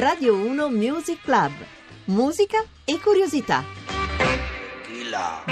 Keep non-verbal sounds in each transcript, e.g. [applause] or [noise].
Radio 1 Music Club. Musica e curiosità.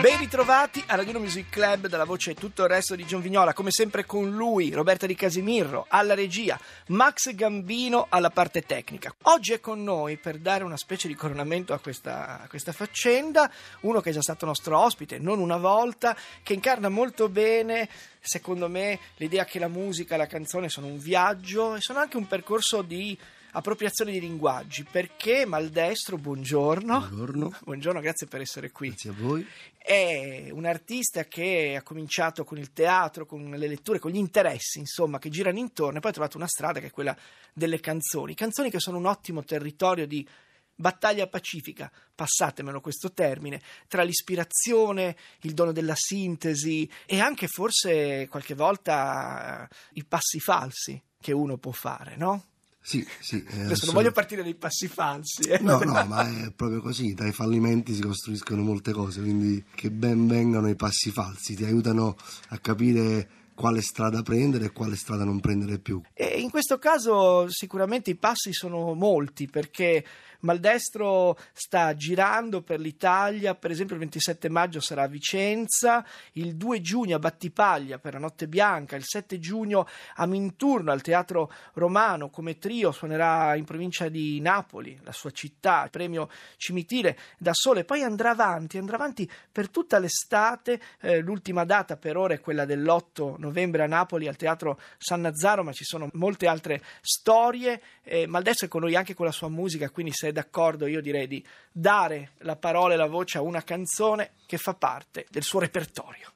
Ben ritrovati a Radio 1 Music Club dalla voce tutto il resto di Gian Vignola, come sempre con lui, Roberta Di Casimirro, alla regia, Max Gambino alla parte tecnica. Oggi è con noi per dare una specie di coronamento a questa, a questa faccenda, uno che è già stato nostro ospite, non una volta, che incarna molto bene secondo me l'idea che la musica e la canzone sono un viaggio e sono anche un percorso di appropriazione di linguaggi perché Maldestro, buongiorno. Buongiorno. [laughs] Buongiorno, grazie per essere qui. Grazie a voi. È un artista che ha cominciato con il teatro, con le letture, con gli interessi, insomma, che girano intorno e poi ha trovato una strada che è quella delle canzoni. Canzoni che sono un ottimo territorio di battaglia pacifica, passatemelo questo termine, tra l'ispirazione, il dono della sintesi e anche forse qualche volta i passi falsi che uno può fare, no? Sì, sì. eh, Adesso non voglio partire dai passi falsi. Eh. No, no, ma è proprio così. Dai fallimenti si costruiscono molte cose, quindi che ben vengano i passi falsi, ti aiutano a capire quale strada prendere e quale strada non prendere più. E in questo caso sicuramente i passi sono molti perché Maldestro sta girando per l'Italia, per esempio il 27 maggio sarà a Vicenza, il 2 giugno a Battipaglia per la Notte Bianca, il 7 giugno a Minturno al Teatro Romano. Come trio suonerà in provincia di Napoli, la sua città, il premio Cimitile da sole, poi andrà avanti, andrà avanti per tutta l'estate, eh, l'ultima data per ora è quella dell'8 novembre a Napoli al Teatro San Nazzaro, ma ci sono molte altre storie, eh, Maldestro è con noi anche con la sua musica, quindi se è d'accordo io direi di dare la parola e la voce a una canzone che fa parte del suo repertorio.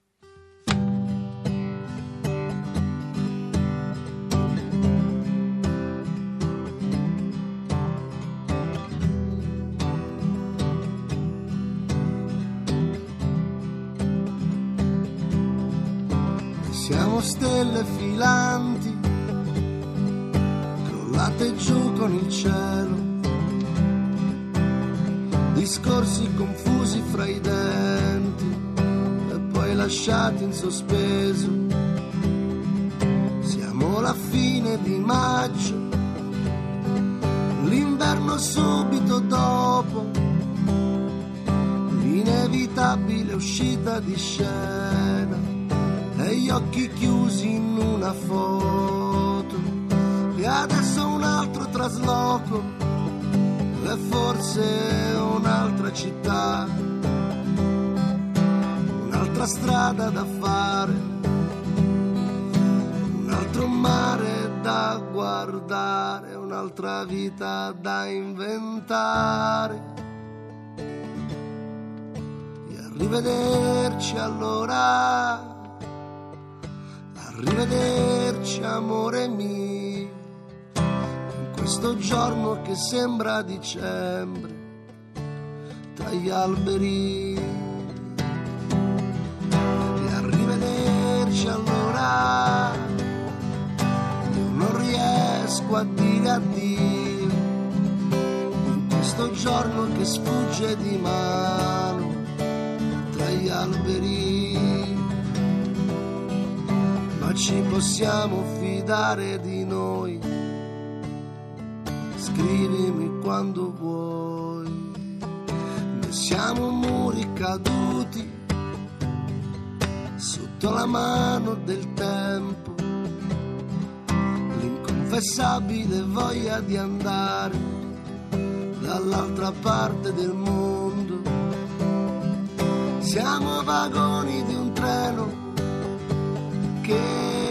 Siamo stelle filanti, crollate giù con il cielo, discorsi confusi fra i denti e poi lasciati in sospeso. Siamo la fine di maggio, l'inverno subito dopo, l'inevitabile uscita di scena e gli occhi chiusi in una foto e adesso un altro trasloco e forse un'altra città un'altra strada da fare un altro mare da guardare un'altra vita da inventare. E arrivederci allora Arrivederci amore mio, questo giorno che sembra dicembre, tra gli alberi. E arrivederci allora, io non riesco a dire addio, in questo giorno che sfugge di mano, tra gli alberi ci possiamo fidare di noi. Scrivimi quando vuoi. Noi siamo muri caduti sotto la mano del tempo. L'inconfessabile voglia di andare dall'altra parte del mondo. Siamo vagoni di un treno che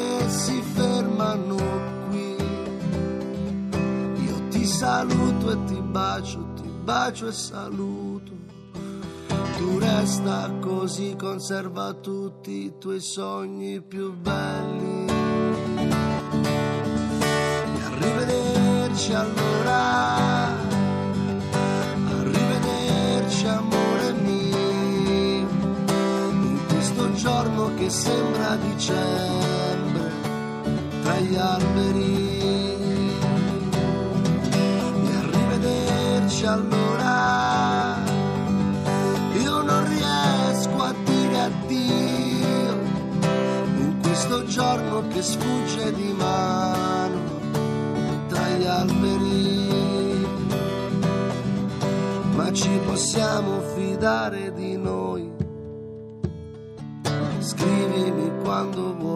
saluto e ti bacio, ti bacio e saluto. Tu resta così, conserva tutti i tuoi sogni più belli. E arrivederci allora. Arrivederci amore mio. In questo giorno che sembra dicembre tra gli alberi. che sfugge di mano tra gli alberi, ma ci possiamo fidare di noi. Scrivimi quando vuoi.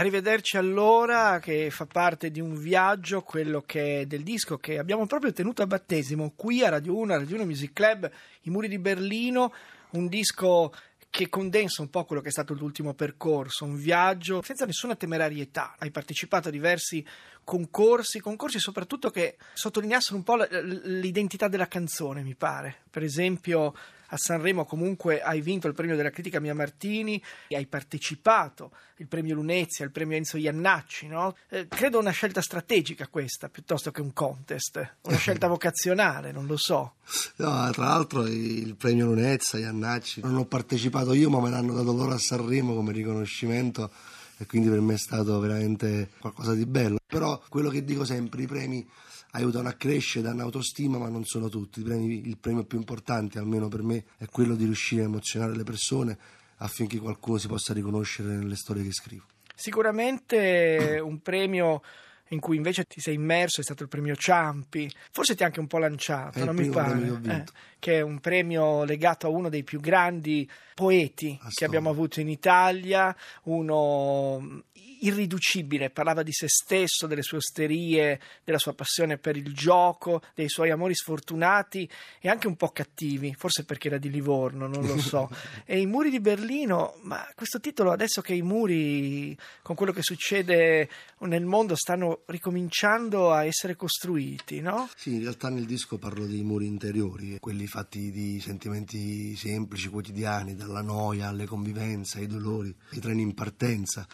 Arrivederci allora, che fa parte di un viaggio, quello che è del disco che abbiamo proprio tenuto a battesimo qui a Radio 1, a Radio 1 Music Club, I Muri di Berlino, un disco che condensa un po' quello che è stato l'ultimo percorso, un viaggio senza nessuna temerarietà. Hai partecipato a diversi concorsi, concorsi soprattutto che sottolineassero un po' l'identità della canzone, mi pare. Per esempio a Sanremo comunque hai vinto il premio della critica Mia Martini e hai partecipato il premio Lunezia, il premio Enzo Iannacci, no? eh, credo una scelta strategica questa piuttosto che un contest, una [laughs] scelta vocazionale, non lo so. No, tra l'altro il premio Lunezia, Iannacci, non ho partecipato io ma me l'hanno dato loro a Sanremo come riconoscimento e quindi per me è stato veramente qualcosa di bello. Però quello che dico sempre, i premi aiutano a crescere, danno autostima, ma non sono tutti. Il premio più importante, almeno per me, è quello di riuscire a emozionare le persone affinché qualcuno si possa riconoscere nelle storie che scrivo. Sicuramente [clears throat] un premio in cui invece ti sei immerso è stato il premio Ciampi, forse ti ha anche un po' lanciato, non mi pare, eh, che è un premio legato a uno dei più grandi poeti che abbiamo avuto in Italia, uno irriducibile, parlava di se stesso, delle sue osterie, della sua passione per il gioco, dei suoi amori sfortunati e anche un po' cattivi, forse perché era di Livorno, non lo so. [laughs] e i muri di Berlino, ma questo titolo adesso che i muri, con quello che succede nel mondo, stanno ricominciando a essere costruiti, no? Sì, in realtà nel disco parlo dei muri interiori, quelli fatti di sentimenti semplici, quotidiani, dalla noia alle convivenze, ai dolori, ai treni in partenza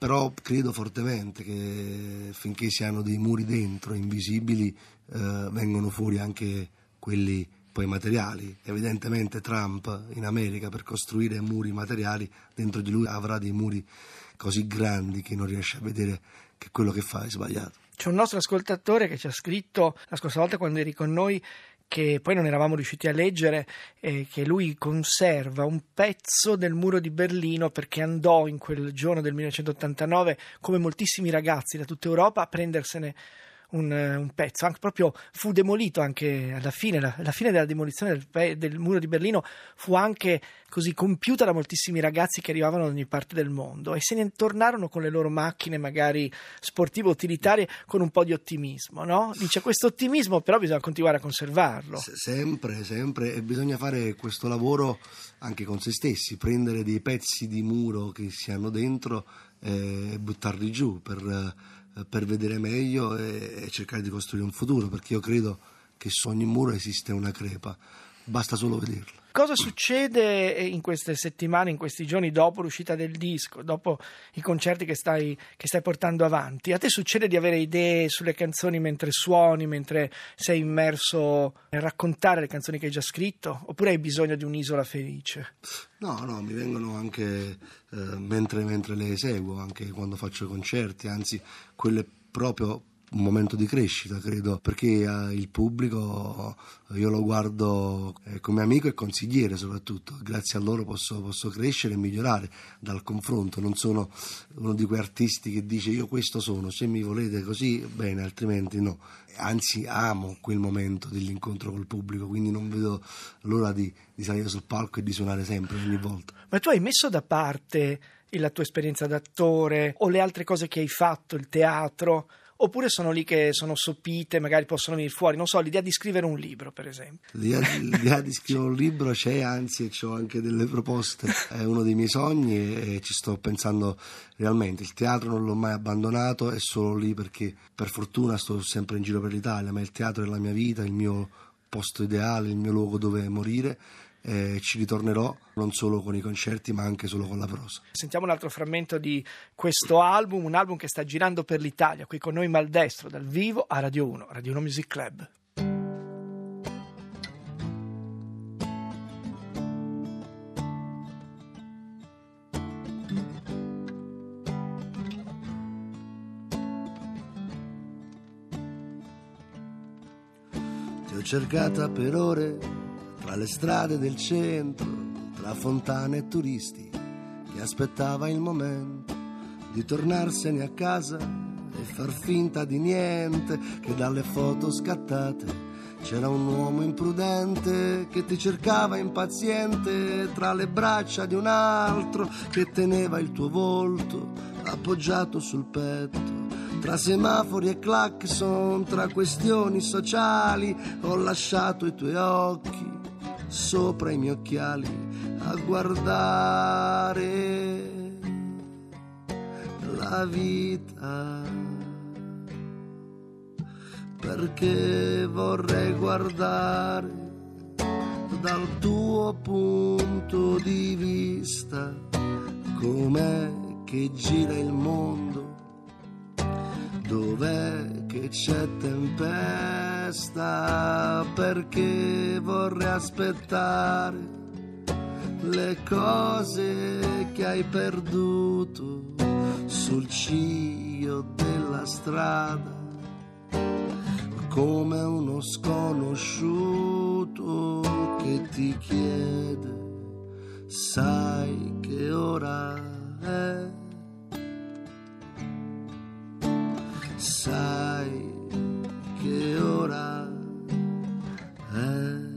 però credo fortemente che finché si hanno dei muri dentro invisibili eh, vengono fuori anche quelli poi materiali. Evidentemente Trump in America per costruire muri materiali dentro di lui avrà dei muri così grandi che non riesce a vedere che quello che fa è sbagliato. C'è un nostro ascoltatore che ci ha scritto la scorsa volta quando eri con noi che poi non eravamo riusciti a leggere, eh, che lui conserva un pezzo del muro di Berlino perché andò in quel giorno del 1989, come moltissimi ragazzi da tutta Europa, a prendersene un, un, pezzo, anche proprio fu demolito anche alla fine, la, la fine della demolizione del, del, muro di Berlino fu anche così compiuta da moltissimi ragazzi che arrivavano da ogni parte del mondo e se ne tornarono con le loro macchine magari sportive utilitarie con un po' di ottimismo, no? Dice questo ottimismo però bisogna continuare a conservarlo. S- sempre, sempre e bisogna fare questo lavoro anche con se stessi, prendere dei pezzi di muro che si hanno dentro e buttarli giù per eh, per vedere meglio e, e cercare di costruire un futuro, perché io credo che su ogni muro esiste una crepa, basta solo vederla. Cosa succede in queste settimane, in questi giorni dopo l'uscita del disco, dopo i concerti che stai, che stai, portando avanti? A te succede di avere idee sulle canzoni mentre suoni, mentre sei immerso nel raccontare le canzoni che hai già scritto? Oppure hai bisogno di un'isola felice? No, no, mi vengono anche eh, mentre, mentre le eseguo, anche quando faccio concerti, anzi quelle proprio un momento di crescita, credo, perché eh, il pubblico io lo guardo eh, come amico e consigliere soprattutto, grazie a loro posso, posso, crescere e migliorare dal confronto, non sono uno di quei artisti che dice io questo sono, se mi volete così bene, altrimenti no, anzi amo quel momento dell'incontro col pubblico, quindi non vedo l'ora di, di salire sul palco e di suonare sempre ogni volta. Ma tu hai messo da parte la tua esperienza d'attore o le altre cose che hai fatto, il teatro? Oppure sono lì che sono sopite, magari possono venire fuori, non so, l'idea di scrivere un libro, per esempio. L'idea, [laughs] l'idea di scrivere un libro c'è, anzi, ho anche delle proposte, è uno dei miei sogni e ci sto pensando realmente. Il teatro non l'ho mai abbandonato, è solo lì perché per fortuna sto sempre in giro per l'Italia, ma il teatro è la mia vita, il mio posto ideale, il mio luogo dove morire e ci ritornerò non solo con i concerti ma anche solo con la prosa. Sentiamo un altro frammento di questo album, un album che sta girando per l'Italia, qui con noi Maldestro dal vivo a Radio 1, Radio 1 Music Club. Ti ho cercata per ore tra le strade del centro, tra fontane e turisti, che aspettava il momento di tornarsene a casa e far finta di niente, che dalle foto scattate c'era un uomo imprudente che ti cercava impaziente tra le braccia di un altro che teneva il tuo volto appoggiato sul petto. Tra semafori e clacson, tra questioni sociali, ho lasciato i tuoi occhi sopra i miei occhiali a guardare la vita. Perché vorrei guardare dal tuo punto di vista com'è che gira il mondo Dov'è che c'è tempesta? Perché vorrei aspettare le cose che hai perduto sul ciglio della strada, come uno sconosciuto che ti chiede, sai che ora è? Sai che ora è.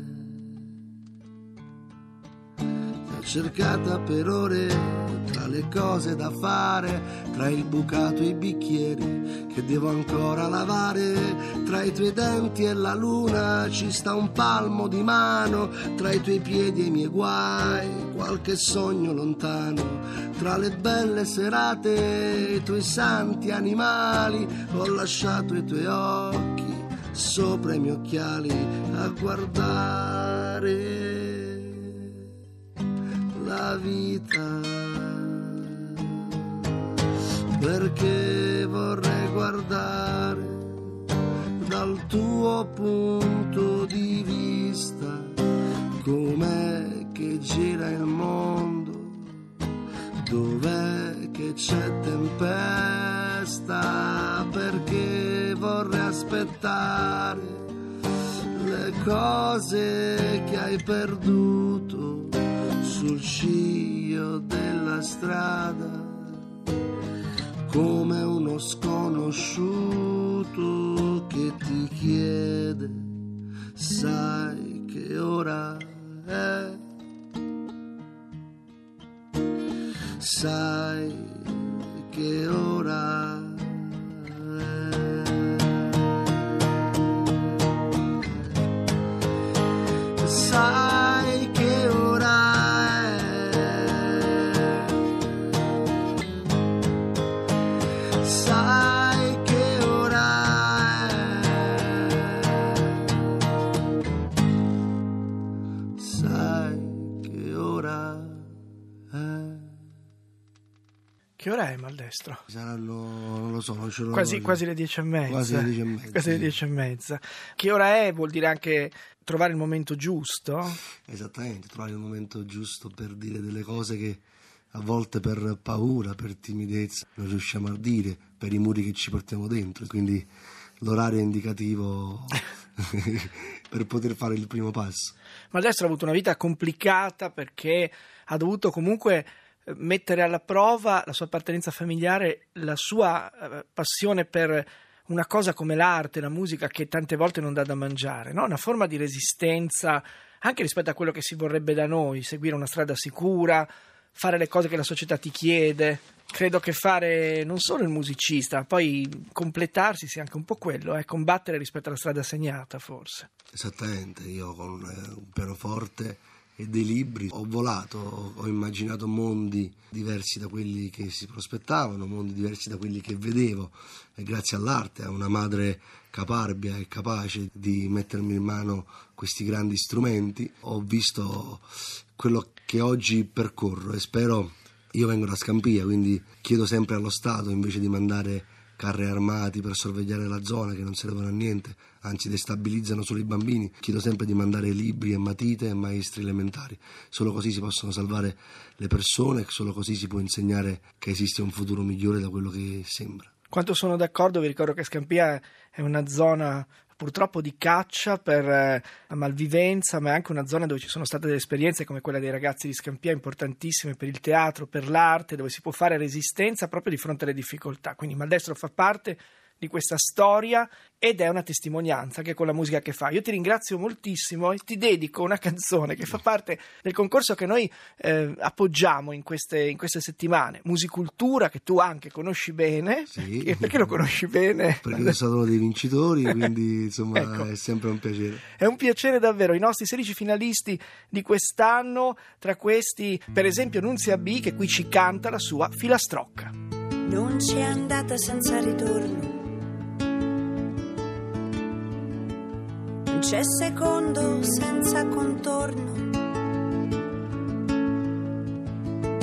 L'ho cercata per ore tra le cose da fare, tra il bucato e i bicchieri che devo ancora lavare, tra i tuoi denti e la luna ci sta un palmo di mano, tra i tuoi piedi e i miei guai, qualche sogno lontano, tra le belle serate i tuoi santi animali, ho lasciato i tuoi occhi sopra i miei occhiali a guardare la vita. Perché vorrei guardare dal tuo punto gira il mondo, dov'è che c'è tempesta, perché vorrei aspettare le cose che hai perduto sul ciglio della strada? Come uno sconosciuto che ti chiede, sai che ora è, sai che ora Che ora è Maldestro? Saranno, non lo so, non ce l'ho Quasi, quasi le dieci e mezza. Quasi le dieci e mezza, Quasi le sì. dieci e mezza. Che ora è vuol dire anche trovare il momento giusto. Esattamente, trovare il momento giusto per dire delle cose che a volte per paura, per timidezza non riusciamo a dire, per i muri che ci portiamo dentro. Quindi l'orario è indicativo [laughs] per poter fare il primo passo. Maldestro ha avuto una vita complicata perché ha dovuto comunque mettere alla prova la sua appartenenza familiare, la sua eh, passione per una cosa come l'arte, la musica che tante volte non dà da mangiare, no? una forma di resistenza anche rispetto a quello che si vorrebbe da noi, seguire una strada sicura, fare le cose che la società ti chiede. Credo che fare non solo il musicista, poi completarsi sia anche un po' quello, eh, combattere rispetto alla strada segnata forse. Esattamente, io con eh, un pianoforte e dei libri. Ho volato, ho immaginato mondi diversi da quelli che si prospettavano, mondi diversi da quelli che vedevo e grazie all'arte, a una madre caparbia e capace di mettermi in mano questi grandi strumenti, ho visto quello che oggi percorro e spero io vengo da Scampia, quindi chiedo sempre allo Stato invece di mandare carri armati per sorvegliare la zona che non servono a niente, anzi destabilizzano solo i bambini. Chiedo sempre di mandare libri e matite e maestri elementari. Solo così si possono salvare le persone, solo così si può insegnare che esiste un futuro migliore da quello che sembra. Quanto sono d'accordo, vi ricordo che Scampia è una zona purtroppo di caccia per eh, la malvivenza, ma è anche una zona dove ci sono state delle esperienze come quella dei ragazzi di Scampia importantissime per il teatro, per l'arte, dove si può fare resistenza proprio di fronte alle difficoltà. Quindi Maldestro fa parte di questa storia ed è una testimonianza che con la musica che fa. Io ti ringrazio moltissimo e ti dedico una canzone che fa parte del concorso che noi eh, appoggiamo in queste, in queste, settimane, Musicultura, che tu anche conosci bene. Sì. [laughs] perché lo conosci bene? Perché sono stato uno dei vincitori, quindi insomma [laughs] ecco. è sempre un piacere. È un piacere davvero. I nostri 16 finalisti di quest'anno, tra questi per esempio Nunzia B, che qui ci canta la sua filastrocca. Non c'è andata senza ritorno c'è secondo senza contorno.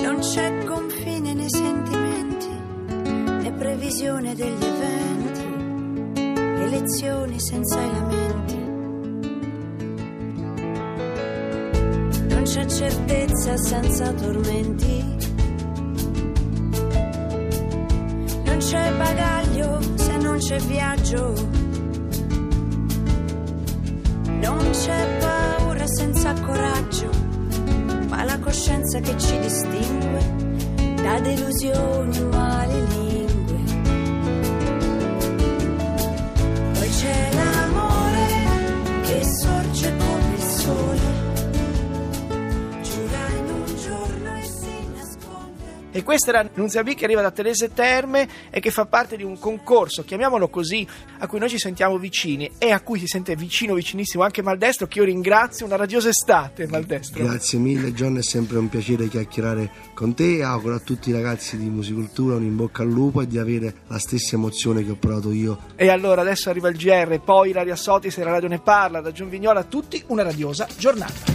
Non c'è confine nei sentimenti, né previsione degli eventi, elezioni senza i lamenti. Non c'è certezza senza tormenti. Non c'è bagaglio se non c'è viaggio non c'è paura senza coraggio, ma la coscienza che ci distingue da delusioni male E questa era Nunzia B che arriva da Telese Terme e che fa parte di un concorso, chiamiamolo così, a cui noi ci sentiamo vicini e a cui si sente vicino, vicinissimo anche Maldestro, che io ringrazio. Una radiosa estate, Maldestro. Grazie mille, John, è sempre un piacere chiacchierare con te. Auguro a tutti i ragazzi di Musicultura un in bocca al lupo e di avere la stessa emozione che ho provato io. E allora adesso arriva il GR, poi Radio Sotis e la radio ne parla. Da John Vignola a tutti una radiosa giornata.